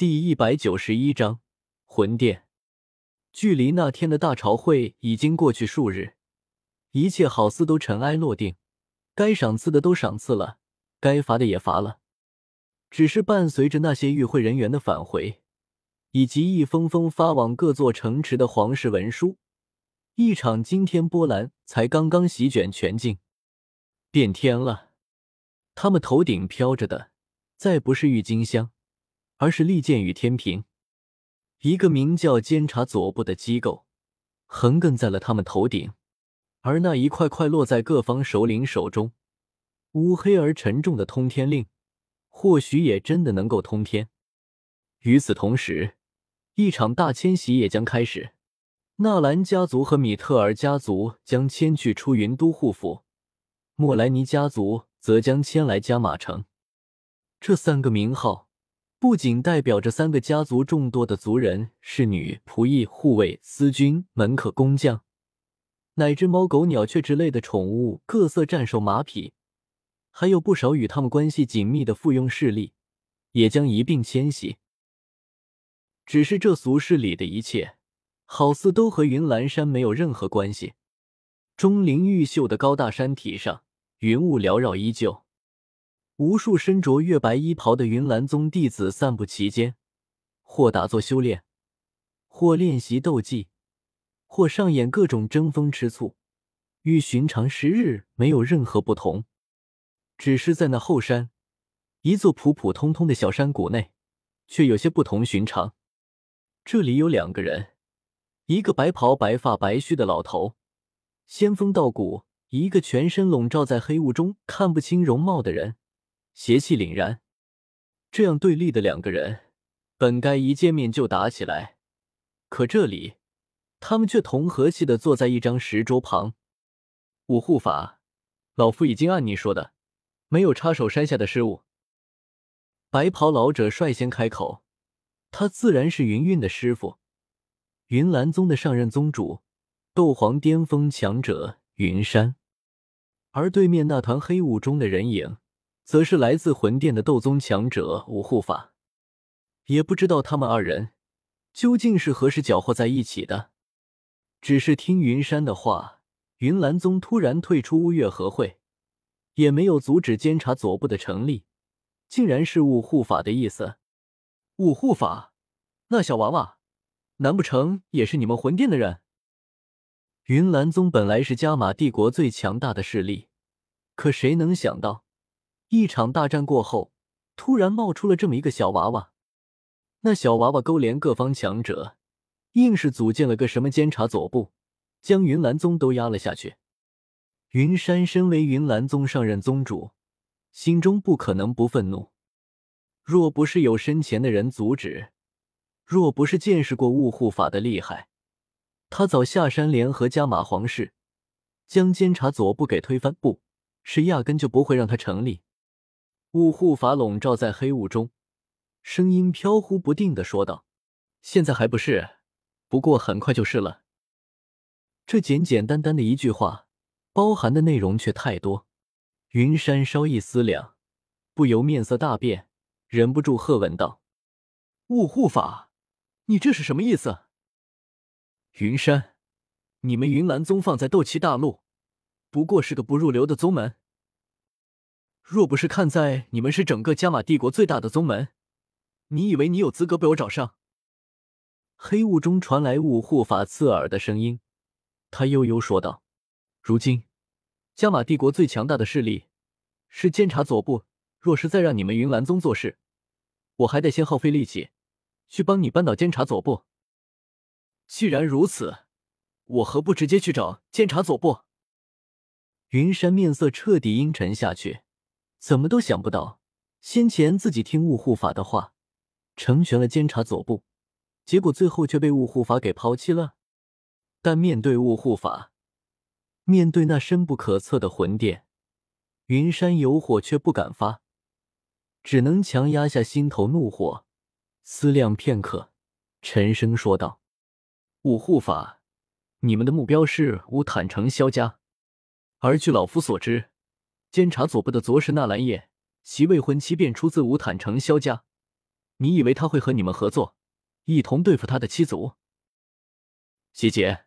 第一百九十一章魂殿。距离那天的大朝会已经过去数日，一切好似都尘埃落定，该赏赐的都赏赐了，该罚的也罚了。只是伴随着那些与会人员的返回，以及一封封发往各座城池的皇室文书，一场惊天波澜才刚刚席卷全境。变天了，他们头顶飘着的，再不是郁金香。而是利剑与天平，一个名叫监察左部的机构，横亘在了他们头顶，而那一块块落在各方首领手中，乌黑而沉重的通天令，或许也真的能够通天。与此同时，一场大迁徙也将开始，纳兰家族和米特尔家族将迁去出云都护府，莫莱尼家族则将迁来加马城。这三个名号。不仅代表着三个家族众多的族人、侍女、仆役、护卫、司军、门客、工匠，乃至猫狗鸟雀之类的宠物、各色战兽、马匹，还有不少与他们关系紧密的附庸势力，也将一并迁徙。只是这俗世里的一切，好似都和云岚山没有任何关系。钟灵毓秀的高大山体上，云雾缭绕，依旧。无数身着月白衣袍的云岚宗弟子散布其间，或打坐修炼，或练习斗技，或上演各种争风吃醋，与寻常时日没有任何不同。只是在那后山，一座普普通通的小山谷内，却有些不同寻常。这里有两个人，一个白袍白发白须的老头，仙风道骨；一个全身笼罩在黑雾中看不清容貌的人。邪气凛然，这样对立的两个人，本该一见面就打起来，可这里，他们却同和气的坐在一张石桌旁。五护法，老夫已经按你说的，没有插手山下的事务。白袍老者率先开口，他自然是云韵的师傅，云岚宗的上任宗主，斗皇巅峰强者云山，而对面那团黑雾中的人影。则是来自魂殿的斗宗强者五护法，也不知道他们二人究竟是何时搅和在一起的。只是听云山的话，云岚宗突然退出乌月和会，也没有阻止监察左部的成立，竟然是五护法的意思。五护法，那小娃娃，难不成也是你们魂殿的人？云岚宗本来是加玛帝国最强大的势力，可谁能想到？一场大战过后，突然冒出了这么一个小娃娃。那小娃娃勾连各方强者，硬是组建了个什么监察左部，将云岚宗都压了下去。云山身为云岚宗上任宗主，心中不可能不愤怒。若不是有身前的人阻止，若不是见识过雾护法的厉害，他早下山联合加马皇室，将监察左部给推翻。不是压根就不会让他成立。雾护法笼罩在黑雾中，声音飘忽不定的说道：“现在还不是，不过很快就是了。”这简简单单的一句话，包含的内容却太多。云山稍一思量，不由面色大变，忍不住喝问道：“雾护法，你这是什么意思？”云山，你们云岚宗放在斗气大陆，不过是个不入流的宗门。若不是看在你们是整个加玛帝国最大的宗门，你以为你有资格被我找上？黑雾中传来雾护法刺耳的声音，他悠悠说道：“如今，加玛帝国最强大的势力是监察左部。若是再让你们云岚宗做事，我还得先耗费力气去帮你扳倒监察左部。既然如此，我何不直接去找监察左部？”云山面色彻底阴沉下去。怎么都想不到，先前自己听雾护法的话，成全了监察左部，结果最后却被雾护法给抛弃了。但面对雾护法，面对那深不可测的魂殿，云山有火却不敢发，只能强压下心头怒火，思量片刻，沉声说道：“雾护法，你们的目标是乌坦城萧家，而据老夫所知。”监察左部的左使纳兰叶，其未婚妻便出自五坦城萧家，你以为他会和你们合作，一同对付他的妻族？谢杰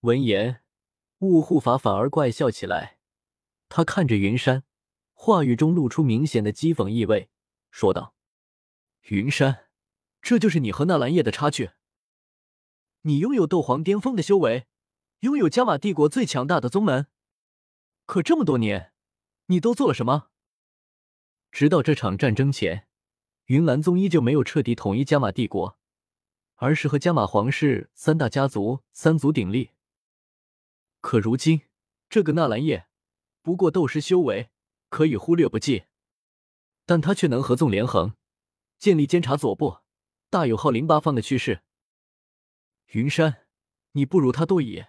闻言，雾护法反而怪笑起来。他看着云山，话语中露出明显的讥讽意味，说道：“云山，这就是你和纳兰叶的差距。你拥有斗皇巅峰的修为，拥有加玛帝国最强大的宗门，可这么多年，你都做了什么？”直到这场战争前，云岚宗依旧没有彻底统一加玛帝国，而是和加玛皇室三大家族三足鼎立。可如今，这个纳兰叶不过斗师修为，可以忽略不计，但他却能合纵连横，建立监察左部，大有号令八方的趋势。云山，你不如他多矣。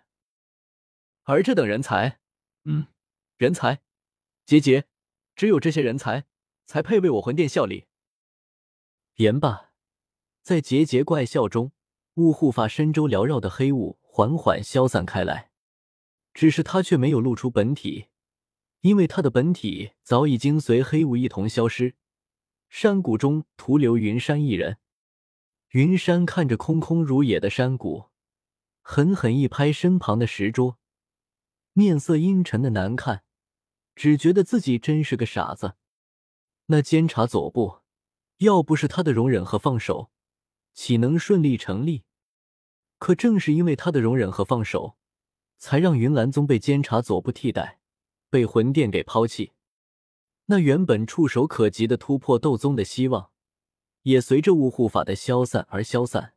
而这等人才，嗯，人才，结节，只有这些人才。才配为我魂殿效力。言罢，在节节怪笑中，雾护法身周缭绕的黑雾缓缓消散开来。只是他却没有露出本体，因为他的本体早已经随黑雾一同消失。山谷中徒留云山一人。云山看着空空如也的山谷，狠狠一拍身旁的石桌，面色阴沉的难看，只觉得自己真是个傻子。那监察左部，要不是他的容忍和放手，岂能顺利成立？可正是因为他的容忍和放手，才让云岚宗被监察左部替代，被魂殿给抛弃。那原本触手可及的突破斗宗的希望，也随着雾护法的消散而消散。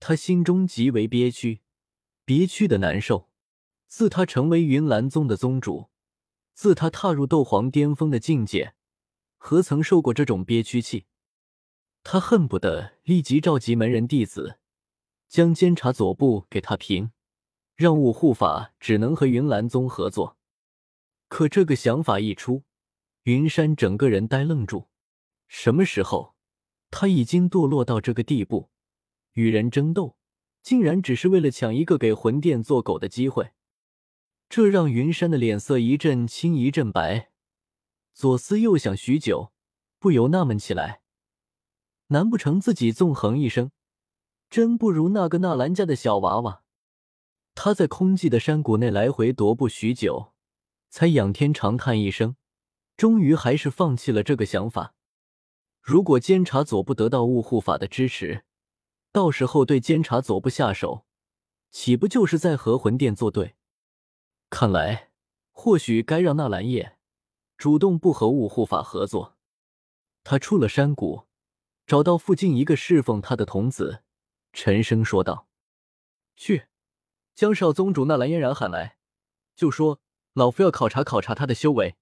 他心中极为憋屈，憋屈的难受。自他成为云岚宗的宗主，自他踏入斗皇巅峰的境界。何曾受过这种憋屈气？他恨不得立即召集门人弟子，将监察左部给他平，让五护法只能和云岚宗合作。可这个想法一出，云山整个人呆愣住。什么时候，他已经堕落到这个地步？与人争斗，竟然只是为了抢一个给魂殿做狗的机会？这让云山的脸色一阵青一阵白。左思右想许久，不由纳闷起来：难不成自己纵横一生，真不如那个纳兰家的小娃娃？他在空寂的山谷内来回踱步许久，才仰天长叹一声，终于还是放弃了这个想法。如果监察左部得到雾护法的支持，到时候对监察左部下手，岂不就是在和魂殿作对？看来，或许该让纳兰叶。主动不和雾护法合作，他出了山谷，找到附近一个侍奉他的童子，沉声说道：“去，将少宗主纳兰嫣然喊来，就说老夫要考察考察他的修为。”